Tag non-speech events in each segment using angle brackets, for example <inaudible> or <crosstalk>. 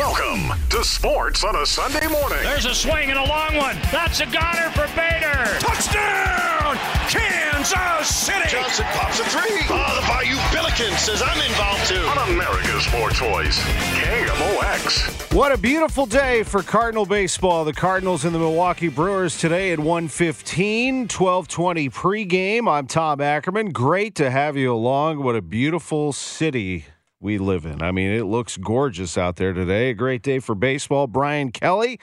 Welcome to Sports on a Sunday morning. There's a swing and a long one. That's a goner for Bader. Touchdown, Kansas City. Johnson pops a three. Oh, the Bayou Billiken says I'm involved too. On America's Sports Voice, KMOX. What a beautiful day for Cardinal baseball. The Cardinals and the Milwaukee Brewers today at 115, 1220 pregame. I'm Tom Ackerman. Great to have you along. What a beautiful city we live in. I mean, it looks gorgeous out there today. A great day for baseball. Brian Kelly,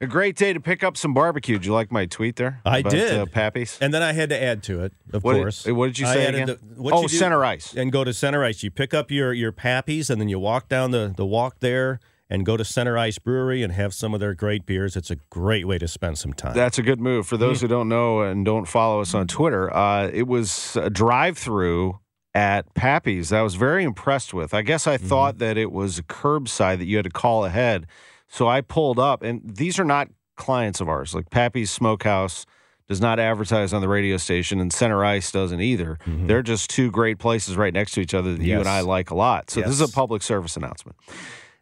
a great day to pick up some barbecue. Did you like my tweet there? I about, did. Uh, Pappy's? And then I had to add to it, of What did- course. what did you say again? the- Oh, center ice. And go to center ice. You pick up your your Pappy's and then you walk down the, the walk there and go to Center Ice Brewery and have some of their great beers. It's a great way to spend some time. That's a good move. For those who don't know and don't follow us on Twitter, uh, it was a drive through at Pappy's that I was very impressed with. I guess I Mm-hmm. thought that it was a curbside that you had to call ahead. So I pulled up, and these are not clients of ours. Like Pappy's Smokehouse does not advertise on the radio station, and Center Ice doesn't either. They're just two great places right next to each other that you and Mm-hmm. I like a lot. So this is a public service announcement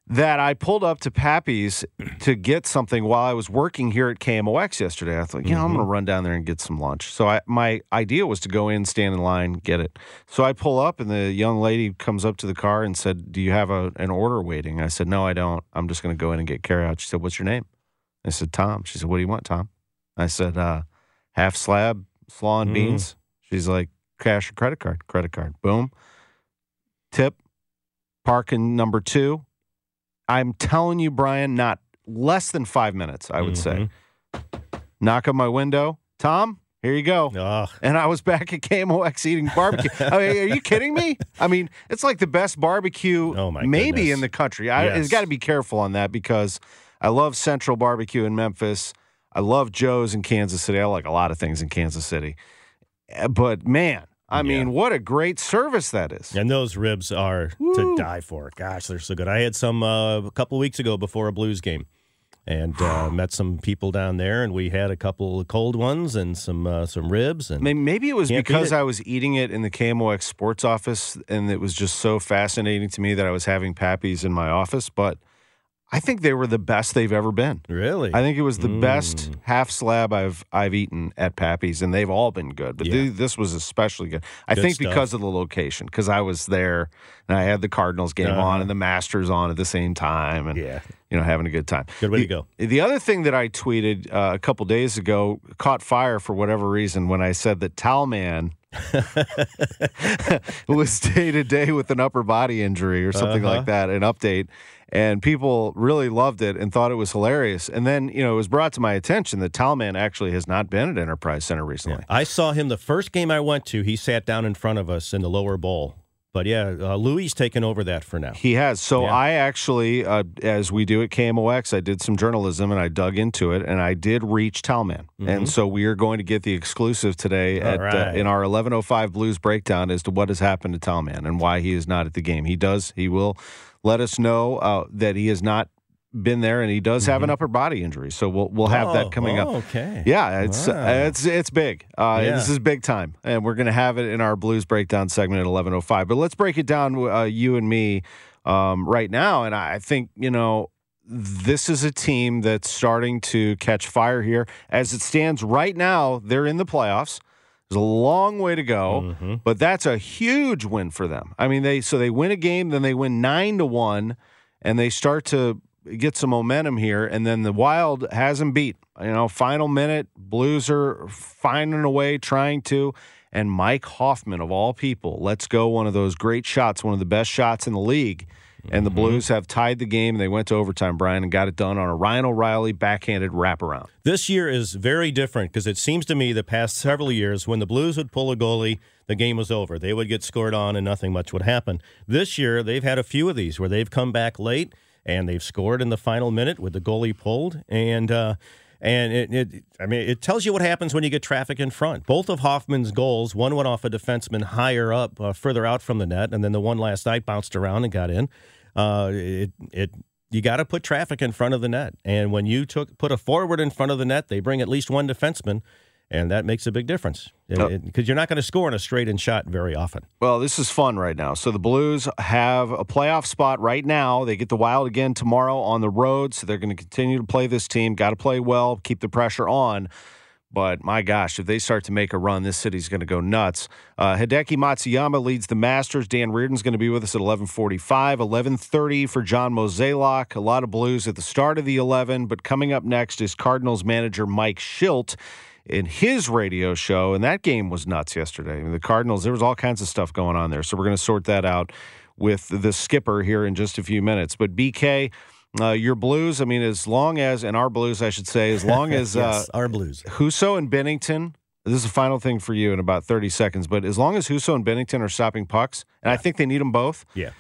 that I pulled up to Pappy's to get something while I was working here at KMOX yesterday. I thought, you know, I'm going to run down there and get some lunch. So I, my idea was to go in, stand in line, get it. So I pull up, and the young lady comes up to the car and said, "Do you have a, an order waiting?" I said, "No, I don't. I'm just going to go in and get carry out." She said, "What's your name?" I said, "Tom." She said, "What do you want, Tom?" I said, uh, "Half slab slaw and Mm. beans." She's like, "Cash or credit card?" Credit card. Boom. Tip. Parking number two. I'm telling you, Brian, not less than five minutes, I would say. Knock on my window. Tom, here you go. Ugh. And I was back at KMOX eating barbecue. <laughs> I mean, are you kidding me? I mean, it's like the best barbecue Oh, maybe goodness. in the country. I Yes. got to be careful on that because I love Central Barbecue in Memphis. I love Joe's in Kansas City. I like a lot of things in Kansas City. Uh, But man, I Yeah. mean, what a great service that is. And those ribs are to die for. Gosh, they're so good. I had some uh, a couple weeks ago before a Blues game, and uh, met some people down there, and we had a couple of cold ones and some uh, some ribs. And Maybe it was because it. I was eating it in the KMOX sports office and it was just so fascinating to me that I was having Pappy's in my office. But I think they were the best they've ever been. really, I think it was the best Mm. half slab I've I've eaten at Pappy's, and they've all been good. But Yeah. th- this was especially good. I Good think stuff. because of the location, because I was there and I had the Cardinals game Uh-huh. on and the Masters on at the same time, and Yeah. you know having a good time. Good way the, to go. The other thing that I tweeted uh, a couple days ago caught fire for whatever reason when I said that Towel Man <laughs> <laughs> was day to day with an upper body injury or something Uh-huh. like that, an update. And people really loved it and thought it was hilarious. And then, you know, it was brought to my attention that Towel Man actually has not been at Enterprise Center recently. I saw him the first game I went to. He sat down in front of us in the lower bowl. But yeah, uh, Louis taken over that for now. He has. So Yeah. I actually, uh, as we do at KMOX, I did some journalism and I dug into it and I did reach Towel Man. And so we are going to get the exclusive today Mm-hmm. All at uh, in our 1105 Blues breakdown as to what has happened to Towel Man and why he is not at the game. He does. He will let us know uh, that he has not been there and he does have an upper body injury. So we'll we'll have Mm-hmm. Oh, that coming up. Okay. Yeah, it's Wow. it's it's big. Uh, Yeah. This is big time, and we're going to have it in our blues breakdown segment at eleven oh five. But let's break it down, uh, you and me, um, right now. And I think you know this is a team that's starting to catch fire here. As it stands right now, they're in the playoffs. There's a long way to go, mm-hmm. but that's a huge win for them. I mean, they so they win a game, then they win nine to one, and they start to get some momentum here. And then the Wild has them beat. You know, final minute, Blues are finding a way, trying to. And Mike Hoffman, of all people, let's go one of those great shots, one of the best shots in the league. And the Blues have tied the game. They went to overtime, Brian, and got it done on a Ryan O'Reilly backhanded wraparound. This year is very different because it seems to me the past several years when the Blues would pull a goalie, the game was over. They would get scored on and nothing much would happen. This year, they've had a few of these where they've come back late and they've scored in the final minute with the goalie pulled. And, uh, and it, it, I mean, it tells you what happens when you get traffic in front. Both of Hoffman's goals, one went off a defenseman higher up, uh, further out from the net, and then the one last night bounced around and got in. Uh, it, it, you got to put traffic in front of the net, and when you took put a forward in front of the net, they bring at least one defenseman, and that makes a big difference because you're not going to score in a straight in shot very often. Well, this is fun right now. So the Blues have a playoff spot right now. They get the Wild again tomorrow on the road, so they're going to continue to play this team. Got to play well, keep the pressure on. But my gosh, if they start to make a run, this city's going to go nuts. Uh, Hideki Matsuyama leads the Masters. Dan Reardon's going to be with us at 11:45, 11:30 for John Mozeliak. A lot of Blues at the start of the 11, but coming up next is Cardinals manager Mike Shildt in his radio show, and that game was nuts yesterday. I mean, the Cardinals, there was all kinds of stuff going on there, so we're going to sort that out with the skipper here in just a few minutes. But BK. Uh, your Blues, I mean, as long as, and our Blues, I should say, as long <laughs> as yes, uh, our Blues. Husso and Binnington, this is a final thing for you in about 30 seconds, but as long as Husso and Binnington are stopping pucks, and I think they need them both, Yeah.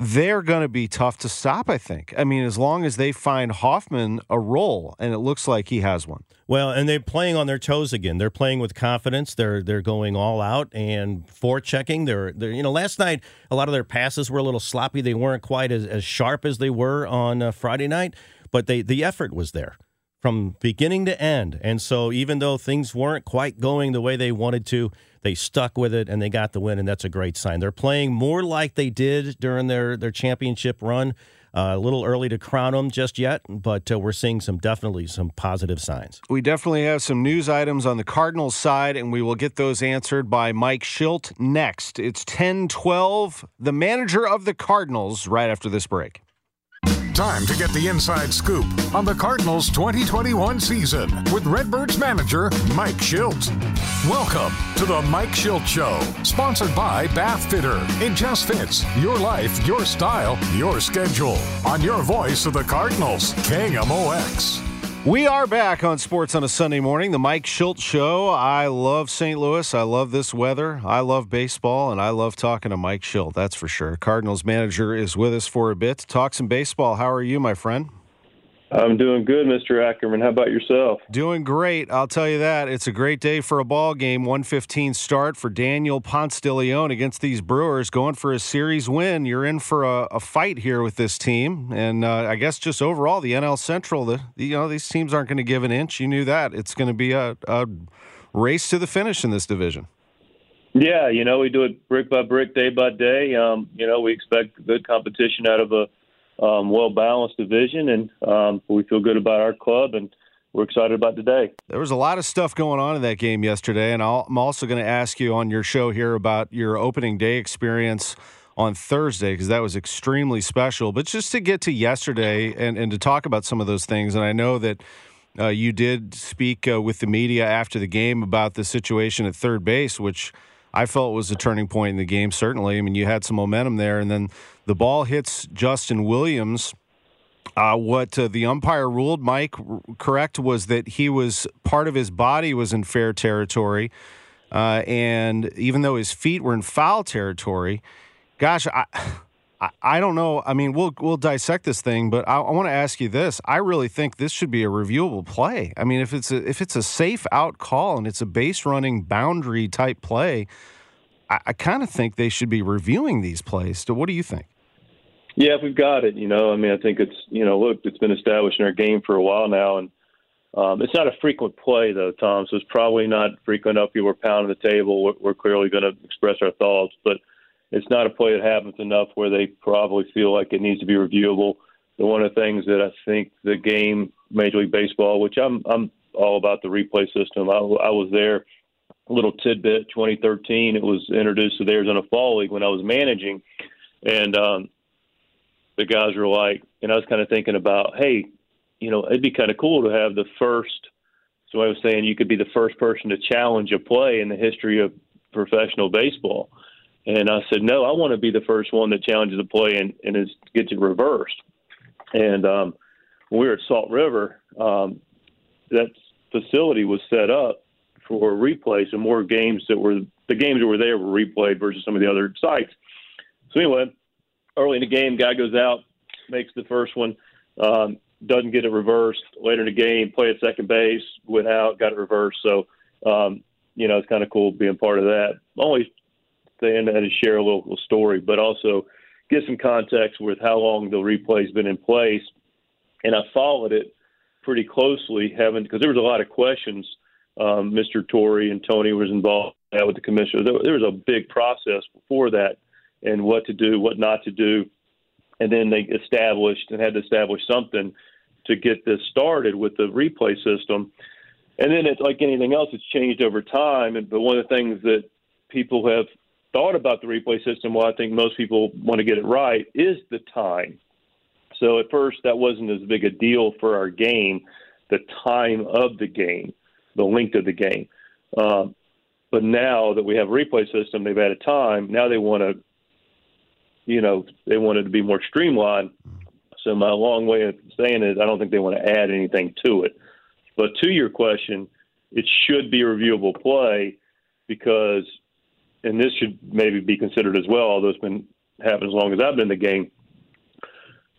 They're going to be tough to stop, I think. I mean, as long as they find Hoffman a role, and it looks like he has one. Well, and they're playing on their toes again. They're playing with confidence. They're they're going all out and forechecking. They're they're you know last night a lot of their passes were a little sloppy. They weren't quite as, as sharp as they were on uh, Friday night, but they the effort was there from beginning to end. And so even though things weren't quite going the way they wanted to, they stuck with it and they got the win, and that's a great sign. They're playing more like they did during their their championship run. Uh, a little early to crown them just yet, but uh, we're seeing some definitely some positive signs. We definitely have some news items on the Cardinals side, and we will get those answered by Mike Shildt next. It's 10 12, the manager of the Cardinals, right after this break. Time to get the inside scoop on the Cardinals 2021 season with Redbirds manager Mike Shildt. Welcome to the Mike Shildt Show, sponsored by Bath Fitter. It just fits your life, your style, your schedule. On your voice of the Cardinals, KMOX. We are back on Sports on a Sunday morning, the Mike Shildt Show. I love St. Louis. I love this weather. I love baseball, and I love talking to Mike Shildt, that's for sure. Cardinals manager is with us for a bit talk some baseball. How are you, my friend? I'm doing good, Mr. Ackerman. How about yourself? Doing great. I'll tell you that. It's a great day for a ball game. 115 start for Daniel Ponce de Leon against these Brewers, going for a series win. You're in for a, a fight here with this team. And uh, I guess just overall, the NL Central, the, you know, these teams aren't going to give an inch. You knew that. It's going to be a, a race to the finish in this division. Yeah, you know, we do it brick by brick, day by day. Um, you know, we expect good competition out of a um, well balanced division, and um, we feel good about our club, and we're excited about today. There was a lot of stuff going on in that game yesterday, and I'll, I'm also going to ask you on your show here about your opening day experience on Thursday because that was extremely special. But just to get to yesterday and, and to talk about some of those things, and I know that. Uh, you did speak uh, with the media after the game about the situation at third base, which I felt was a turning point in the game. Certainly, I mean, you had some momentum there, and then the ball hits Justin Williams. Uh, what uh, the umpire ruled, Mike, r- correct, was that he was part of his body was in fair territory, uh, and even though his feet were in foul territory, gosh, I, <sighs> I, I don't know. I mean, we'll we'll dissect this thing, but I, I want to ask you this. I really think this should be a reviewable play. I mean, if it's a if it's a safe out call and it's a base running boundary type play, I, I kind of think they should be reviewing these plays. So, what do you think? Yeah, we've got it, you know, I mean, I think it's, you know, look, it's been established in our game for a while now, and um, it's not a frequent play though, Tom. So it's probably not frequent enough. People are pounding the table. We're, we're clearly going to express our thoughts, but it's not a play that happens enough where they probably feel like it needs to be reviewable. One of the things that I think the game, Major League Baseball, which I'm I'm all about the replay system. I, I was there little tidbit. 2013, it was introduced to the Arizona Fall League when I was managing, and um, the guys were like, and I was kind of thinking about, hey, you know, it'd be kind of cool to have the first. So I was saying you could be the first person to challenge a play in the history of professional baseball. And I said, no, I want to be the first one that challenges a play and, and is, gets it reversed. And um, when we were at Salt River, um, that facility was set up for replays so more games that were the games that were there were replayed versus some of the other sites. So anyway, early in the game, guy goes out, makes the first one, um, doesn't get it reversed. Later in the game, play at second base, went out, got it reversed. So um, you know, it's kind of cool being part of that. Always saying that to share a little, little story, but also get some context with how long the replay's been in place. And I followed it pretty closely, having because there was a lot of questions. Um, Mr. Torre and Tony was involved with the commissioner. There, there was a big process before that, and what to do, what not to do, and then they established and had to establish something to get this started with the replay system. And then it's like anything else, it's changed over time. And but one of the things that people have thought about the replay system, well, I think most people want to get it right, is the time. So at first, that wasn't as big a deal for our game, the time of the game, the length of the game. Um, but now that we have a replay system, they've added time. Now they want to, you know, they wanted to be more streamlined. So my long way of saying is, I don't think they want to add anything to it. But to your question, it should be reviewable play because, and this should maybe be considered as well, although it's been happening as long as I've been in the game.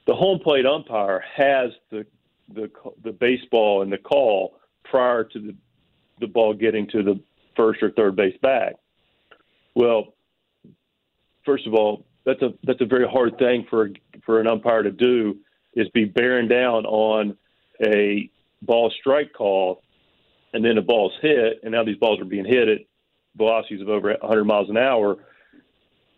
The home plate umpire has the the the baseball and the call prior to the the ball getting to the first or third base bag. Well, first of all, that's a that's a very hard thing for for an umpire to do is be bearing down on a ball strike call, and then the ball's hit, and now these balls are being hit at velocities of over 100 miles an hour.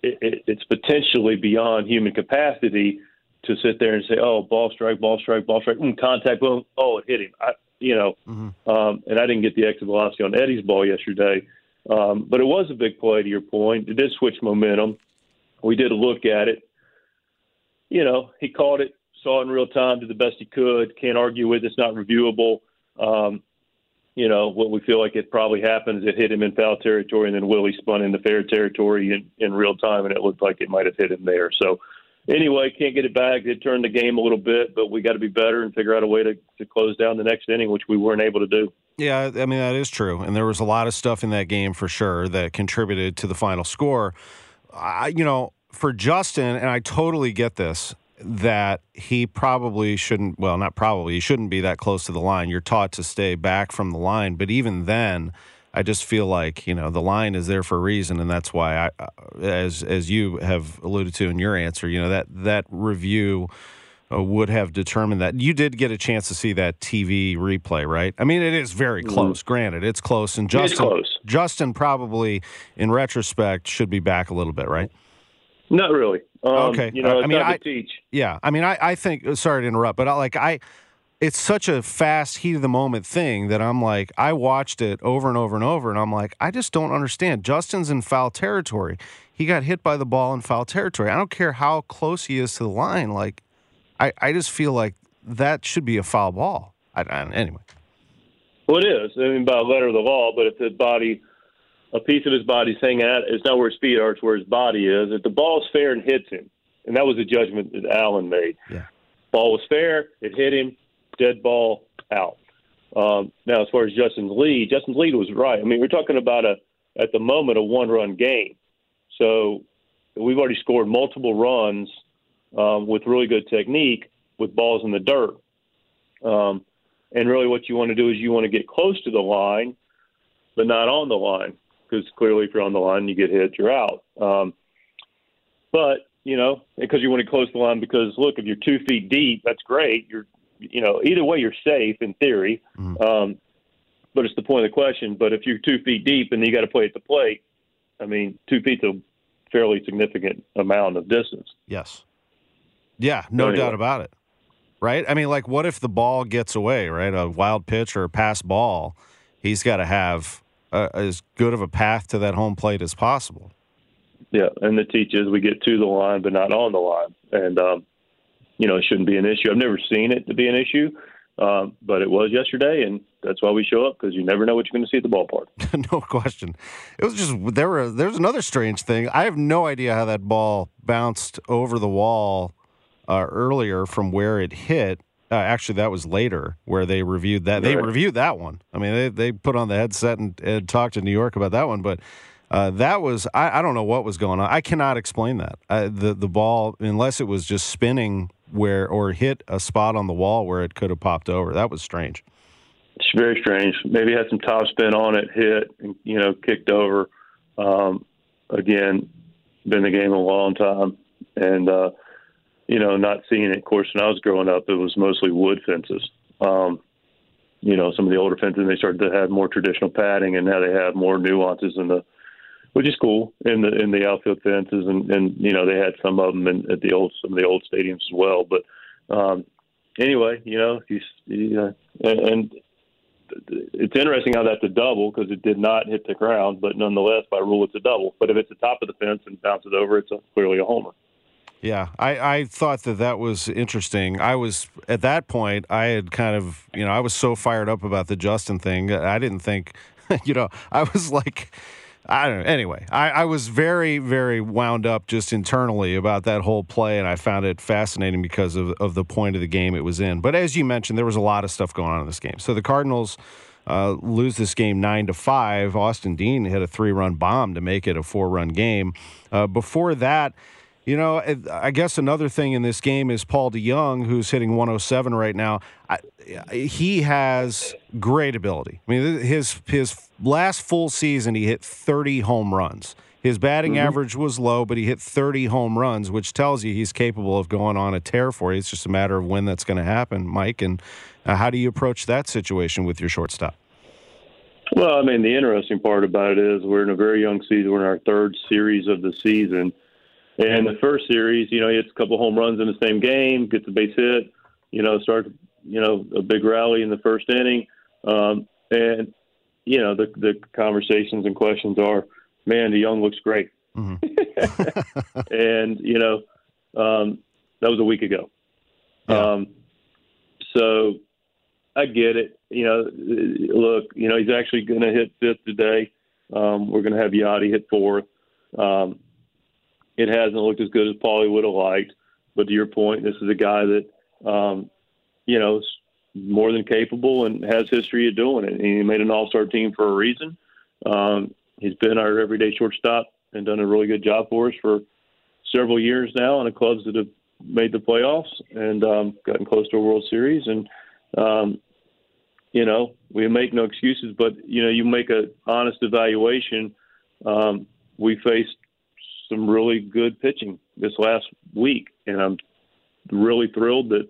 It, it, it's potentially beyond human capacity to sit there and say, "Oh, ball strike, ball strike, ball strike, mm, contact, boom, oh, it hit him." I, you know, mm-hmm. um, and I didn't get the exit velocity on Eddie's ball yesterday, um, but it was a big play. To your point, it did switch momentum. We did a look at it. You know, he called it saw it in real time, did the best he could. Can't argue with it. It's not reviewable. Um, you know, what we feel like it probably happened is it hit him in foul territory, and then Willie spun into fair territory in, in real time, and it looked like it might have hit him there. So, anyway, can't get it back. It turned the game a little bit, but we got to be better and figure out a way to, to close down the next inning, which we weren't able to do. Yeah, I mean, that is true. And there was a lot of stuff in that game for sure that contributed to the final score. I, you know, for Justin, and I totally get this, that he probably shouldn't well not probably he shouldn't be that close to the line. You're taught to stay back from the line but even then i just feel like you know the line is there for a reason and that's why i uh, as as you have alluded to in your answer you know that that review would have determined that you did get a chance to see that TV replay, right? I mean, it is very mm-hmm. close. Mm. Granted, it's close, and Justin, close. Justin probably, in retrospect, should be back a little bit, right? Not really. Um, okay. You know, I mean, I teach. Yeah, I mean, I, I think. Uh, sorry to interrupt, but I, like I, it's such a fast, heat of the moment thing that I'm like, I watched it over and over and over, and I'm like, I just don't understand. Justin's in foul territory. He got hit by the ball in foul territory. I don't care how close he is to the line. Like, I, I just feel like that should be a foul ball. I, I, anyway. Well, it is. I mean, by letter of the law, but if the body a piece of his body's hanging out. It's not where his feet are; it's where his body is. If the ball's fair and hits him, and that was a judgment that Allen made. Yeah. Ball was fair. It hit him. Dead ball out. Um, now, as far as Justin's lead, Justin's lead was right. I mean, we're talking about a at the moment a one-run game. So we've already scored multiple runs um, with really good technique with balls in the dirt. Um, and really, what you want to do is you want to get close to the line, but not on the line because clearly if you're on the line, you get hit, you're out. Um, but you know, because you want to close the line, because look, if you're two feet deep, that's great. You're, you know, either way, you're safe in theory. Mm-hmm. Um, but it's the point of the question. But if you're two feet deep and you got to play at the plate, I mean, two feet's a fairly significant amount of distance. Yes. Yeah, no anyway. doubt about it. Right? I mean, like, what if the ball gets away? Right, a wild pitch or a pass ball, he's got to have uh, as good of a path to that home plate as possible. Yeah, and the teach is we get to the line, but not on the line, and um, you know it shouldn't be an issue. I've never seen it to be an issue, um, but it was yesterday, and that's why we show up because you never know what you're going to see at the ballpark. <laughs> no question. It was just there were there's another strange thing. I have no idea how that ball bounced over the wall uh, earlier from where it hit. Uh, actually, that was later where they reviewed that. They reviewed that one. I mean, they they put on the headset and, and talked to New York about that one, but. Uh, that was I, I don't know what was going on. I cannot explain that. Uh, the the ball unless it was just spinning where or hit a spot on the wall where it could have popped over. That was strange. It's very strange. Maybe had some top spin on it, hit, and, you know, kicked over. Um, again, been the game a long time, and uh, you know, not seeing it. Of course, when I was growing up, it was mostly wood fences. Um, you know, some of the older fences they started to have more traditional padding, and now they have more nuances in the, which is cool in the in the outfield fences, and and you know they had some of them in, at the old some of the old stadiums as well. But um, anyway, you know, you, you uh, and, and it's interesting how that's a double because it did not hit the ground, but nonetheless, by rule, it's a double. But if it's the top of the fence and bounces over, it's a, clearly a homer. Yeah, I, I thought that that was interesting. I was at that point, I had kind of, you know, I was so fired up about the Justin thing. I didn't think, <laughs> you know, I was like, I don't know. Anyway, I, I was very, very wound up just internally about that whole play, and I found it fascinating because of, of the point of the game it was in. But as you mentioned, there was a lot of stuff going on in this game. So the Cardinals uh, lose this game nine to five. Austin Dean hit a three run bomb to make it a four run game. Uh, before that, you know, I guess another thing in this game is Paul DeJong, who's hitting 107 right now. I, he has great ability. I mean, his his last full season, he hit 30 home runs. His batting average was low, but he hit 30 home runs, which tells you he's capable of going on a tear for you. It's just a matter of when that's going to happen, Mike. And uh, how do you approach that situation with your shortstop? Well, I mean, the interesting part about it is we're in a very young season. We're in our third series of the season. And the first series, you know, he hits a couple home runs in the same game, gets a base hit, you know, starts, you know, a big rally in the first inning. Um, and, you know, the, the conversations and questions are, man, DeJong looks great. <laughs> <laughs> and, you know, um, that was a week ago. Um, so I get it. You know, look, you know, he's actually going to hit fifth today. Um, we're going to have Yadi hit fourth. Um, it hasn't looked as good as Paulie would have liked, but to your point, this is a guy that, um, you know, is more than capable and has history of doing it. And he made an All-Star team for a reason. Um, he's been our everyday shortstop and done a really good job for us for several years now on the clubs that have made the playoffs and um, gotten close to a World Series. And um, you know, we make no excuses, but you know, you make a honest evaluation. Um, we faced some really good pitching this last week, and I'm really thrilled that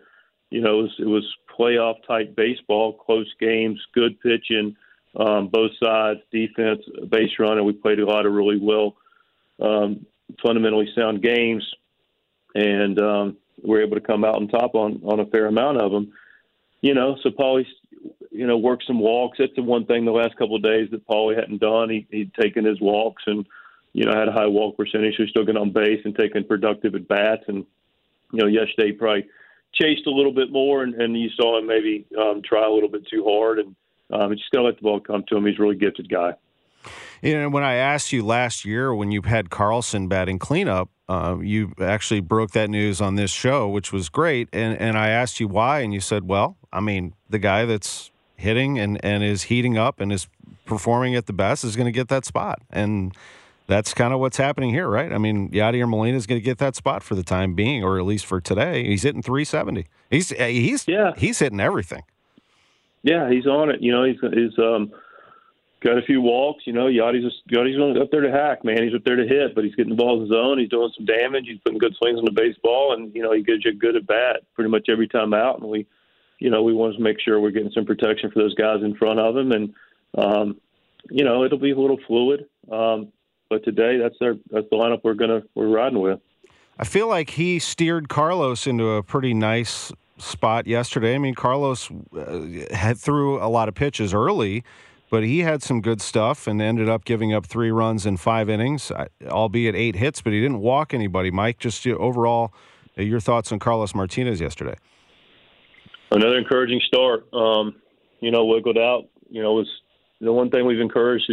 you know it was, it was playoff type baseball, close games, good pitching, um, both sides, defense, base run, and we played a lot of really well, um, fundamentally sound games, and um, we're able to come out on top on on a fair amount of them. You know, so Paulie's you know worked some walks. That's the one thing the last couple of days that Paulie hadn't done. He he'd taken his walks and you know had a high walk percentage. He's still getting on base and taking productive at bats. And you know yesterday he probably chased a little bit more, and, and you saw him maybe um, try a little bit too hard. And um, just got to let the ball come to him. He's a really gifted guy. You know, when I asked you last year when you had Carlson batting cleanup, uh, you actually broke that news on this show, which was great. And and I asked you why, and you said, "Well, I mean, the guy that's hitting and and is heating up and is performing at the best is going to get that spot." And that's kind of what's happening here, right? I mean, Yadier Molina is going to get that spot for the time being, or at least for today. He's hitting 370. He's he's Yeah. he's hitting everything. Yeah, he's on it. You know, he's he's um, got a few walks. You know, Yadi's just, Yadi's up there to hack, man. He's up there to hit, but he's getting the ball in the zone. He's doing some damage. He's putting good swings on the baseball, and you know, he gives you a good at bat pretty much every time out. And we, you know, we want to make sure we're getting some protection for those guys in front of him. And um, you know, it'll be a little fluid. Um, but today, that's their that's the lineup we're gonna we're riding with. I feel like he steered Carlos into a pretty nice spot yesterday. I mean, Carlos uh, had threw a lot of pitches early, but he had some good stuff and ended up giving up three runs in five innings, uh, albeit eight hits, but he didn't walk anybody. Mike, just overall, uh, your thoughts on Carlos Martinez yesterday? Another encouraging start. Um, you know, wiggled out. You know, was the one thing we've encouraged,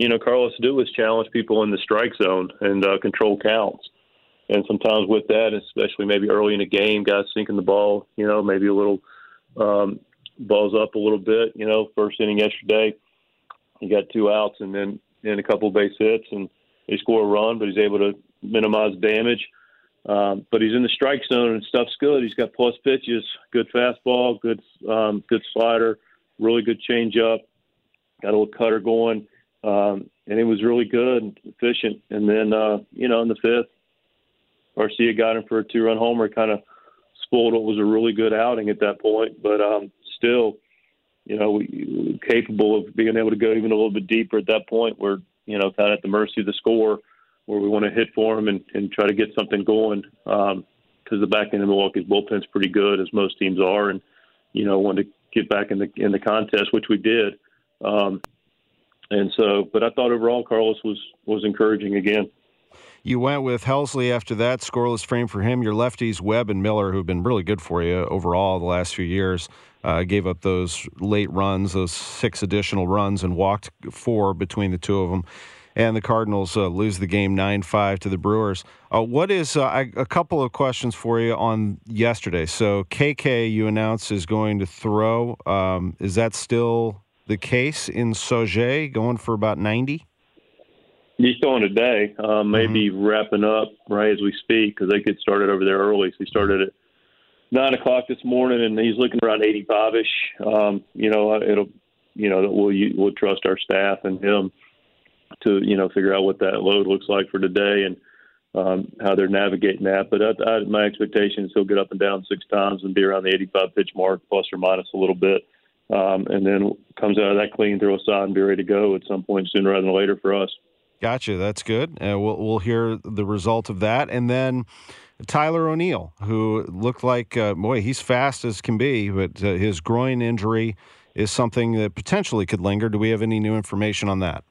you know, Carlos do was challenge people in the strike zone and uh, control counts. And sometimes with that, especially maybe early in the game, guys sinking the ball, you know, maybe a little um, balls up a little bit. You know, first inning yesterday, he got two outs and then in a couple base hits, and they score a run, but he's able to minimize damage. Um, but he's in the strike zone and stuff's good. He's got plus pitches, good fastball, good um, good slider, really good changeup, got a little cutter going, um, and it was really good and efficient. And then uh, you know in the fifth, Garcia got him for a two run homer, kind of spoiled what was a really good outing at that point. But um, still, you know, we, capable of being able to go even a little bit deeper at that point. We're, you know, kind of at the mercy of the score where we want to hit for them and, and try to get something going. Um, because the back end of Milwaukee's bullpen's pretty good, as most teams are, and you know, want to get back in the in the contest, which we did. Um, and so, but I thought overall Carlos was was encouraging again. You went with Helsley after that scoreless frame for him. Your lefties Webb and Miller, who've been really good for you overall the last few years, uh, gave up those late runs, those six additional runs, and walked four between the two of them. And the Cardinals uh, lose the game 9 5 to the Brewers. Uh, what is uh, I, a couple of questions for you on yesterday? So, KK, you announced, is going to throw. Um, is that still the case in Sauget, going for about 90? He's throwing today, um, maybe mm-hmm. wrapping up right as we speak because they get started over there early. So he started at nine o'clock this morning, and he's looking around eighty-five ish. Um, you know, it'll, you know, we'll we'll trust our staff and him to you know figure out what that load looks like for today and um, how they're navigating that. But I, I, my expectation is he'll get up and down six times and be around the 85 pitch mark, plus or minus a little bit, um, and then comes out of that clean, throw aside, and be ready to go at some point sooner rather than later for us. Gotcha. That's good. Uh, we'll we'll hear the result of that, and then Tyler O'Neill, who looked like, uh, boy, he's fast as can be, but uh, his groin injury is something that potentially could linger. Do we have any new information on that?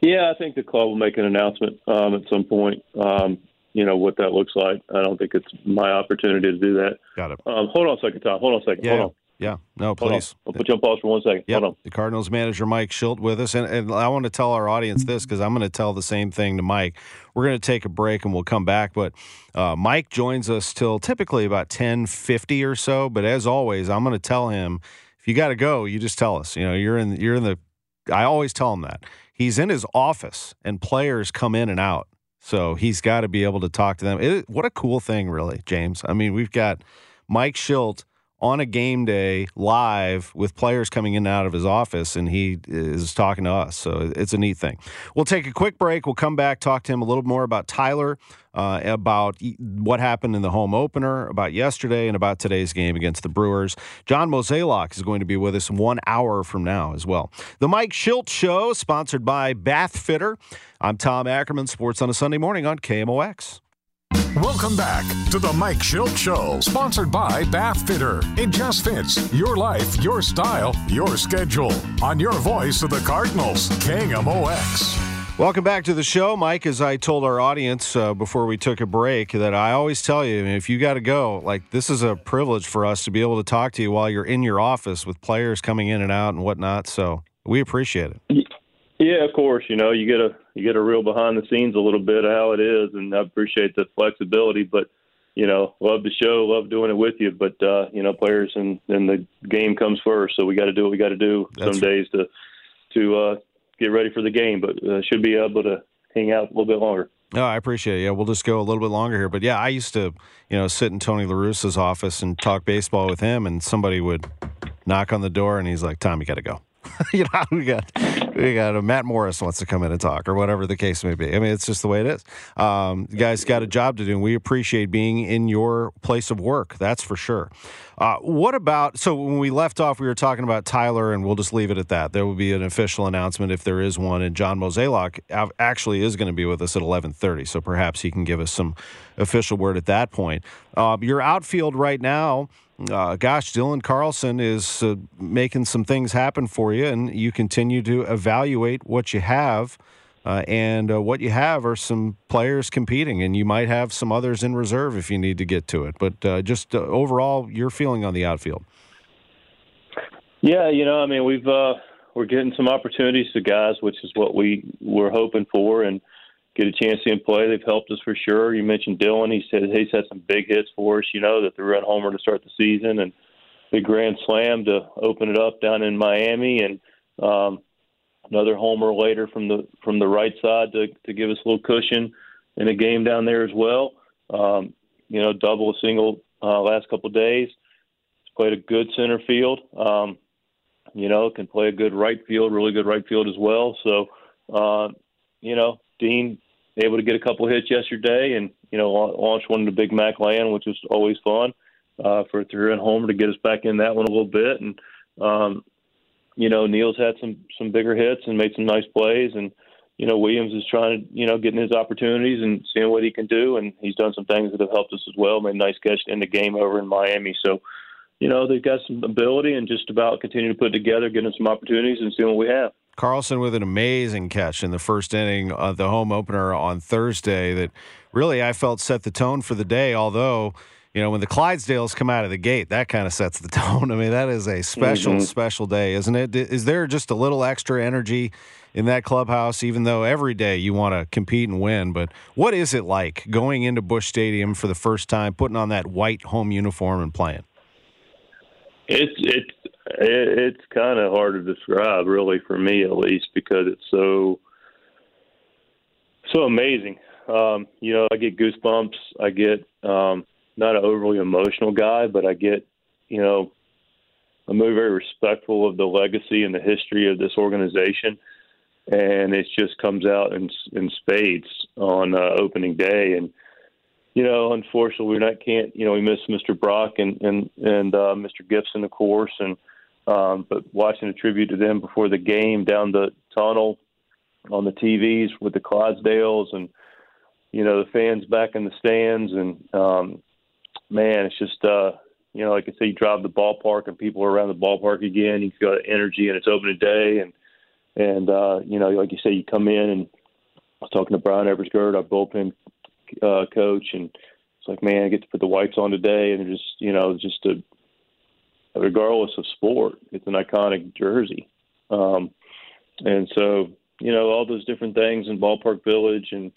Yeah, I think the club will make an announcement um, at some point. Um, you know what that looks like. I don't think it's my opportunity to do that. Got it. Um, hold on a second, Tom. Hold on a second. Yeah. Hold on. Yeah, no, please. I'll put you on pause for one second. Yep. Hold on. The Cardinals manager Mike Shildt with us, and, and I want to tell our audience this because I'm going to tell the same thing to Mike. We're going to take a break and we'll come back, but uh, Mike joins us till typically about 10:50 or so. But as always, I'm going to tell him if you got to go, you just tell us. You know, you're in you're in the. I always tell him that he's in his office and players come in and out, so he's got to be able to talk to them. It, what a cool thing, really, James. I mean, we've got Mike Shildt on a game day live with players coming in and out of his office, and he is talking to us. So it's a neat thing. We'll take a quick break. We'll come back, talk to him a little more about Tyler, uh, about what happened in the home opener, about yesterday, and about today's game against the Brewers. John Mozeliak is going to be with us one hour from now as well. The Mike Shildt Show, sponsored by Bath Fitter. I'm Tom Ackerman, Sports on a Sunday morning on KMOX. Welcome back to the Mike Shildt Show, sponsored by Bath Fitter. It just fits your life, your style, your schedule. On your voice of the Cardinals, KMOX. Welcome back to the show, Mike. As I told our audience uh, before we took a break, that I always tell you if you got to go, like this is a privilege for us to be able to talk to you while you're in your office with players coming in and out and whatnot. So we appreciate it. Yeah, of course. You know, you get a you get a real behind the scenes a little bit of how it is, and I appreciate the flexibility. But you know, love the show, love doing it with you. But uh, you know, players and and the game comes first, so we got to do what we got to do That's some days to to uh, get ready for the game. But uh, should be able to hang out a little bit longer. No, I appreciate it. Yeah, we'll just go a little bit longer here. But yeah, I used to, you know, sit in Tony La Russa's office and talk baseball with him, and somebody would knock on the door, and he's like, "Tom, you got to go." <laughs> you know, we got we got a Matt Morris wants to come in and talk, or whatever the case may be. I mean, it's just the way it is. Um, you guys got a job to do, and we appreciate being in your place of work. That's for sure. Uh, what about? So when we left off, we were talking about Tyler, and we'll just leave it at that. There will be an official announcement if there is one, and John Mozeliak actually is going to be with us at eleven thirty. So perhaps he can give us some official word at that point. Uh, your outfield right now uh, gosh, Dylan Carlson is uh, making some things happen for you, and you continue to evaluate what you have. Uh, and uh, what you have are some players competing, and you might have some others in reserve if you need to get to it. But uh, just uh, overall, your feeling on the outfield. Yeah, you know, I mean, we've we're getting some opportunities to guys, which is what we were hoping for, and get a chance to play. They've helped us for sure. You mentioned Dylan; he said he's had some big hits for us. You know, that the run homer to start the season, and the grand slam to open it up down in Miami, and um, another homer later from the from the right side to to give us a little cushion in a game down there as well. Um, you know, double, a single uh, last couple of days. He's played a good center field. Um, you know, can play a good right field, really good right field as well. So, uh, you know, Dean able to get a couple hits yesterday, and you know, launch one to Big Mac land, which was always fun uh, for a three-run homer to get us back in that one a little bit. And um, you know, Neil's had some some bigger hits and made some nice plays, and you know, Williams is trying to you know getting his opportunities and seeing what he can do, and he's done some things that have helped us as well. Made a nice catch in the game over in Miami, so. You know, they've got some ability and just about continuing to put together, getting some opportunities and seeing what we have. Carlson with an amazing catch in the first inning of the home opener on Thursday that really I felt set the tone for the day. Although, you know, when the Clydesdales come out of the gate, that kind of sets the <laughs> tone. I mean, that is a special, mm-hmm. special day, isn't it? Is there just a little extra energy in that clubhouse, even though every day you want to compete and win? But what is it like going into Busch Stadium for the first time, putting on that white home uniform and playing? It's it's it's kind of hard to describe, really, for me at least, because it's so so amazing. Um, you know, I get goosebumps. I get um, not an overly emotional guy, but I get you know I'm very respectful of the legacy and the history of this organization, and it just comes out in in spades on uh, opening day and you know, unfortunately, we not can't. You know, we miss Mr. Brock and and and uh, Mr. Gibson, of course, and um, but watching a tribute to them before the game down the tunnel on the TVs with the Clydesdales and you know the fans back in the stands. And um, man, it's just uh, you know, like I say, you drive the ballpark and people are around the ballpark again. You feel the energy and it's opening day. And and uh, you know, like you say, you come in and I was talking to Brian Eversgerd, our bullpen uh, coach, and it's like, man, I get to put the whites on today, and just you know, just a regardless of sport, it's an iconic jersey, um, and so you know all those different things in Ballpark Village, and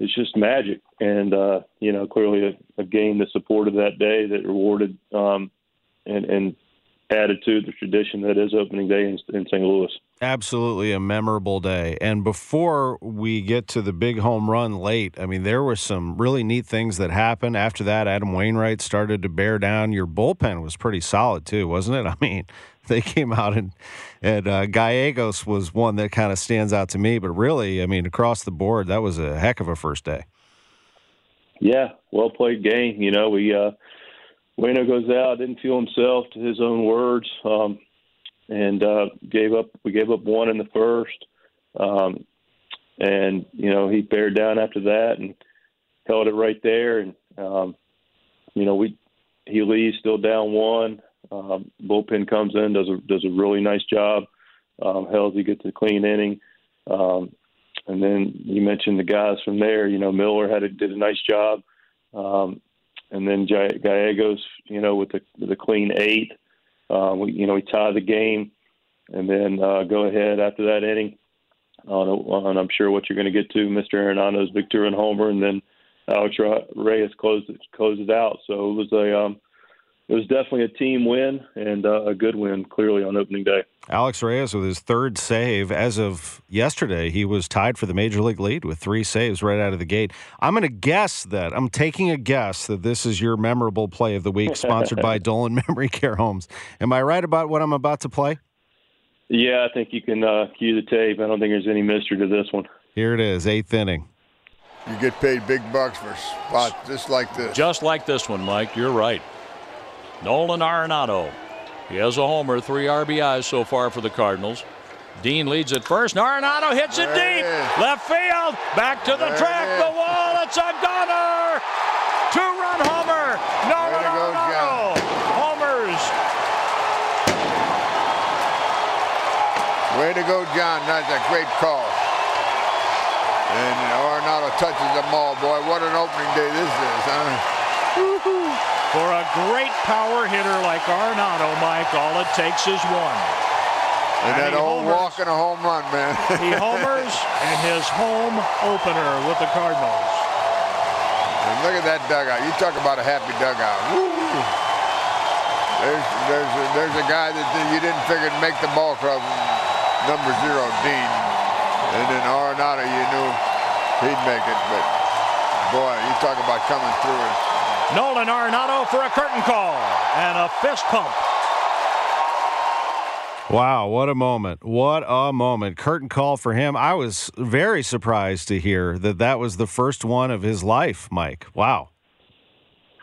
it's just magic. And uh, you know, clearly a, a game that supported that day, that rewarded um, and and added to the tradition that is opening day in, in St. Louis. Absolutely a memorable day. And before we get to the big home run late, I mean, there were some really neat things that happened. After that, Adam Wainwright started to bear down. Your bullpen was pretty solid, too, wasn't it? <laughs> I mean, they came out and, and uh, Gallegos was one that kind of stands out to me. But really, I mean, across the board, that was a heck of a first day. Yeah, well played game. You know, we, uh, Wayno goes out, didn't feel himself to his own words, um, and uh, gave up. We gave up one in the first, um, and you know he bared down after that and held it right there. And um, you know we he leaves still down one. Um, bullpen comes in, does a does a really nice job. Um, Helsley gets a clean inning. Um, and then you mentioned the guys from there. You know, Miller had a, did a nice job. Um, and then Gallegos, you know, with the a clean eight. Uh, we, you know, we tie the game, and then uh, go ahead after that inning. On, a, on I'm sure what you're going to get to, Mr. Arenado's victory and homer, and then Alex Reyes closed it out. So it was a um, it was definitely a team win and uh, a good win, clearly on opening day. Alex Reyes with his third save as of yesterday, he was tied for the major league lead with three saves right out of the gate. I'm going to guess that I'm taking a guess that this is your memorable play of the week, <laughs> sponsored by Dolan Memory Care Homes. Am I right about what I'm about to play? Yeah, I think you can uh, cue the tape. I don't think there's any mystery to this one. Here it is, eighth inning. You get paid big bucks for spots just like this. Just like this one, Mike. You're right. Nolan Arenado. He has a homer, three RBIs so far for the Cardinals. Dean leads at first. Arenado hits it deep. Left field. Back to the track. The wall. It's a goner. Two-run homer. Nolan Arenado. Homers. Way to go, John. That's a great call. And Arenado touches the ball. Boy, what an opening day this is, huh? For a great power hitter like Arenado, Mike, all it takes is one. And, that he old homers. walk and a home run, man. <laughs> He homers in his home opener with the Cardinals. And look at that dugout. You talk about a happy dugout. Woo. There's, there's, a, there's a guy that you didn't figure would make the ball club, number zero, Dean. And then Arenado, you knew he'd make it. But, boy, you talk about coming through it. Nolan Arenado for a curtain call and a fist pump. Wow, what a moment. What a moment. Curtain call for him. I was very surprised to hear that that was the first one of his life, Mike. Wow.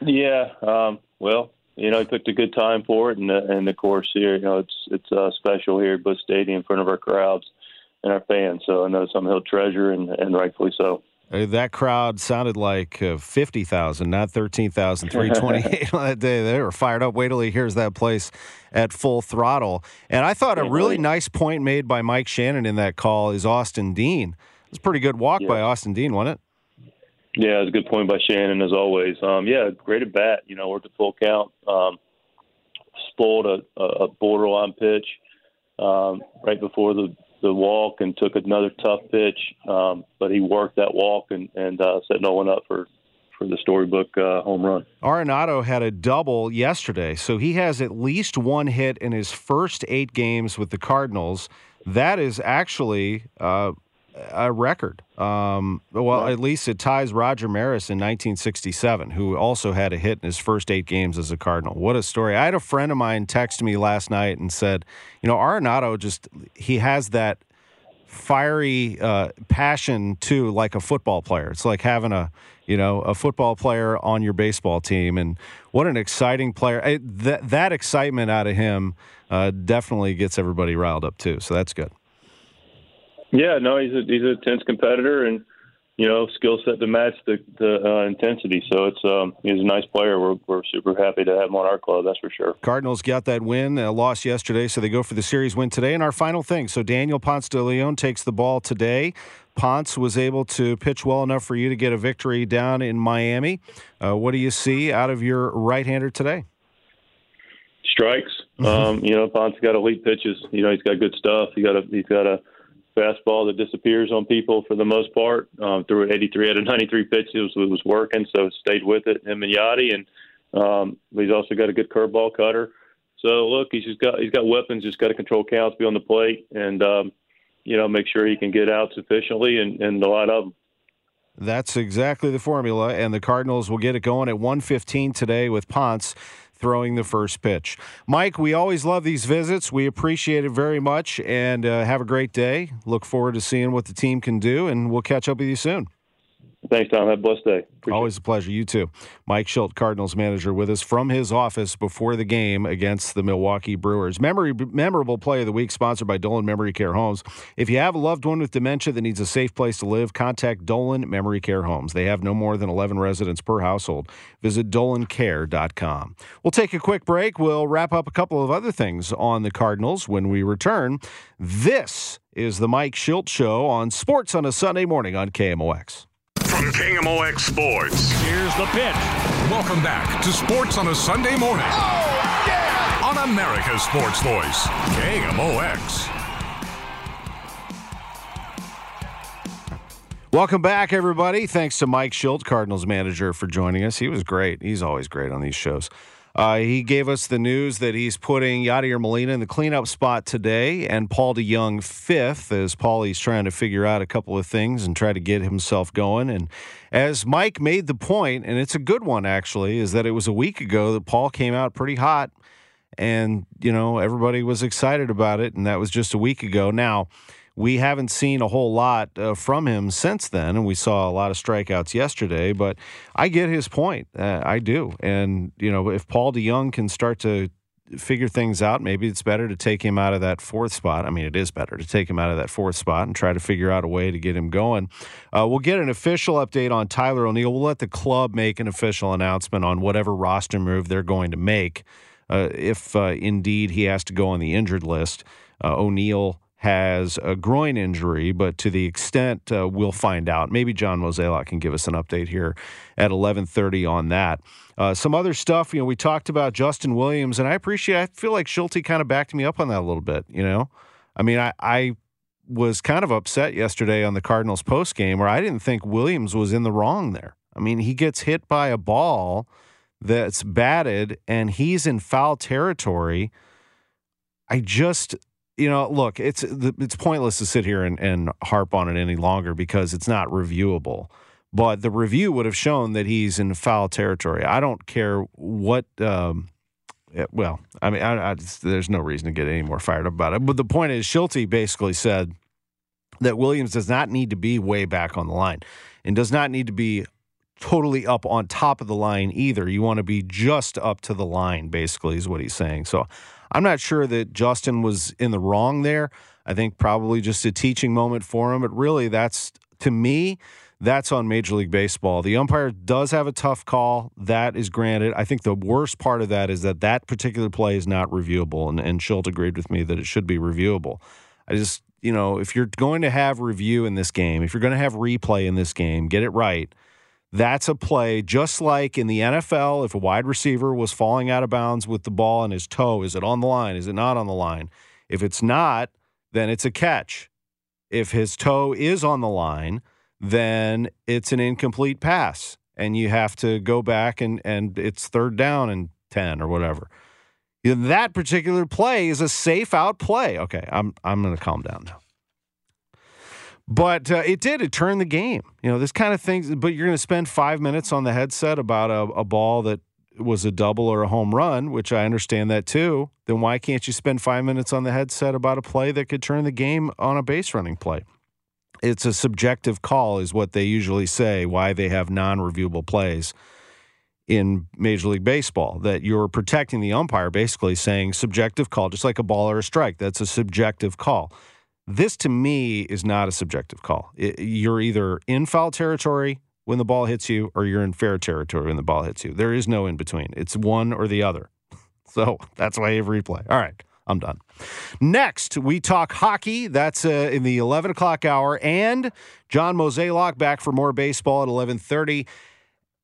Yeah, um, well, you know, he picked a good time for it, and uh, and of course here, you know, it's it's uh, special here at Busch Stadium in front of our crowds and our fans. So I know something he'll treasure, and, and rightfully so. Uh, That crowd sounded like uh, 50,000, not 13,328 <laughs> on <laughs> that day. They were fired up. Wait till he hears that place at full throttle. And I thought a really nice point made by Mike Shannon in that call is Austin Dean. It was a pretty good walk by Austin Dean, wasn't it? Yeah, it was a good point by Shannon as always. Um, yeah, great at bat. You know, worked a full count. Um, spoiled a, a borderline pitch um, right before the the walk and took another tough pitch. Um, but he worked that walk and and uh, set Nolan up for for the storybook uh, home run. Arenado had a double yesterday, so he has at least one hit in his first eight games with the Cardinals. That is actually uh, a record. Um, well, at least it ties Roger Maris in 1967, who also had a hit in his first eight games as a Cardinal. What a story! I had a friend of mine text me last night and said, you know, Arenado just he has that fiery uh, passion too, like a football player. It's like having a you know a football player on your baseball team, and what an exciting player! I, that that excitement out of him uh, definitely gets everybody riled up too. So that's good. Yeah, no, he's a he's an intense competitor and you know skill set to match the the uh, intensity. So it's um, he's a nice player. We're we're super happy to have him on our club. That's for sure. Cardinals got that win, uh, lost yesterday, so they go for the series win today. And our final thing so Daniel Ponce de Leon takes the ball today. Ponce was able to pitch well enough for you to get a victory down in Miami. Uh, what do you see out of your right hander today? Strikes. Um, you know, Ponce got elite pitches. You know, he's got good stuff. He got a he's got a fastball that disappears on people for the most part. Um, threw at 83 out of 93 pitches. It was, was working, so stayed with it. Him and Yadi, and um, he's also got a good curveball cutter. So look, he's just got he's got weapons. Just got to control counts, be on the plate, and um, you know make sure he can get out sufficiently and, and a lot of them. That's exactly the formula, and the Cardinals will get it going at 115 today with Ponce throwing the first pitch. Mike, we always love these visits. We appreciate it very much, and uh, have a great day. Look forward to seeing what the team can do, and we'll catch up with you soon. Thanks, Tom. Have a blessed day. Appreciate Always a pleasure. You too. Mike Shildt, Cardinals manager, with us from his office before the game against the Milwaukee Brewers. Memory, memorable play of the week, sponsored by Dolan Memory Care Homes. If you have a loved one with dementia that needs a safe place to live, contact Dolan Memory Care Homes. They have no more than 11 residents per household. Visit dolancare.com. We'll take a quick break. We'll wrap up a couple of other things on the Cardinals when we return. This is the Mike Shildt Show on Sports on a Sunday morning on KMOX. From KMOX Sports. Here's the pitch. Welcome back to Sports on a Sunday morning. Oh, on America's Sports Voice, KMOX. Welcome back, everybody. Thanks to Mike Shildt, Cardinals manager, for joining us. He was great. He's always great on these shows. Uh, he gave us the news that he's putting Yadier Molina in the cleanup spot today and Paul DeJong fifth as Paulie's trying to figure out a couple of things and try to get himself going. And as Mike made the point, and it's a good one actually, is that it was a week ago that Paul came out pretty hot and, you know, everybody was excited about it. And that was just a week ago. Now, we haven't seen a whole lot uh, from him since then, and we saw a lot of strikeouts yesterday. But I get his point. Uh, I do. And, you know, if Paul DeJong can start to figure things out, maybe it's better to take him out of that fourth spot. I mean, it is better to take him out of that fourth spot and try to figure out a way to get him going. Uh, we'll get an official update on Tyler O'Neill. We'll let the club make an official announcement on whatever roster move they're going to make. Uh, if uh, indeed he has to go on the injured list, uh, O'Neill has a groin injury, but to the extent uh, we'll find out, maybe John Mozeliak can give us an update here at 11:30 on that. Uh, some other stuff, you know, we talked about Justin Williams, and I appreciate. I feel like Shildt kind of backed me up on that a little bit. You know, I mean, I, I was kind of upset yesterday on the Cardinals post game where I didn't think Williams was in the wrong there. I mean, he gets hit by a ball that's batted, and he's in foul territory. I just you know, look, it's it's pointless to sit here and, and harp on it any longer because it's not reviewable. But the review would have shown that he's in foul territory. I don't care what. Um, it, well, I mean, I, I there's no reason to get any more fired up about it. But the point is, Shildt basically said that Williams does not need to be way back on the line and does not need to be totally up on top of the line either. You want to be just up to the line, basically, is what he's saying. So I'm not sure that Justin was in the wrong there. I think probably just a teaching moment for him. But really, that's to me, that's on Major League Baseball. The umpire does have a tough call. That is granted. I think the worst part of that is that that particular play is not reviewable. And, and Shildt agreed with me that it should be reviewable. I just, you know, if you're going to have review in this game, if you're going to have replay in this game, get it right. That's a play just like in the NFL. If a wide receiver was falling out of bounds with the ball in his toe, is it on the line? Is it not on the line? If it's not, then it's a catch. If his toe is on the line, then it's an incomplete pass and you have to go back and, and it's third down and 10 or whatever. That particular play is a safe out play. Okay, I'm, I'm going to calm down now. But uh, it did. It turned the game. You know, this kind of thing. But you're going to spend five minutes on the headset about a, a ball that was a double or a home run, which I understand that too. Then why can't you spend five minutes on the headset about a play that could turn the game on a base running play? It's a subjective call, is what they usually say, why they have non reviewable plays in Major League Baseball. That you're protecting the umpire, basically saying subjective call, just like a ball or a strike. That's a subjective call. This to me is not a subjective call. It, you're either in foul territory when the ball hits you or you're in fair territory when the ball hits you. There is no in between. It's one or the other. <laughs> So that's why you have replay. All right, I'm done. Next, we talk hockey. That's uh, in the 11 o'clock hour, and John Mozeliak back for more baseball at 11:30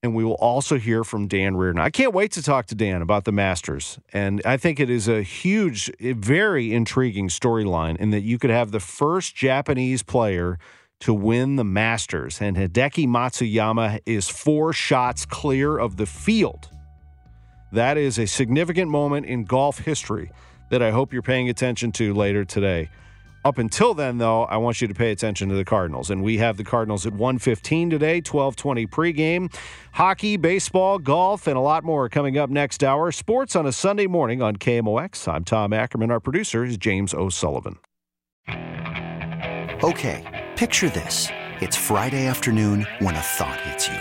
and we will also hear from Dan Reardon. I can't wait to talk to Dan about the Masters. And I think it is a huge, very intriguing storyline in that you could have the first Japanese player to win the Masters. And Hideki Matsuyama is four shots clear of the field. That is a significant moment in golf history that I hope you're paying attention to later today. Up until then, though, I want you to pay attention to the Cardinals. And we have the Cardinals at 115 today, 1220 pregame. Hockey, baseball, golf, and a lot more coming up next hour. Sports on a Sunday morning on KMOX. I'm Tom Ackerman. Our producer is James O'Sullivan. Okay, picture this. It's Friday afternoon when a thought hits you.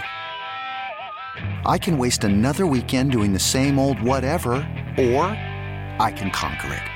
I can waste another weekend doing the same old whatever, or I can conquer it.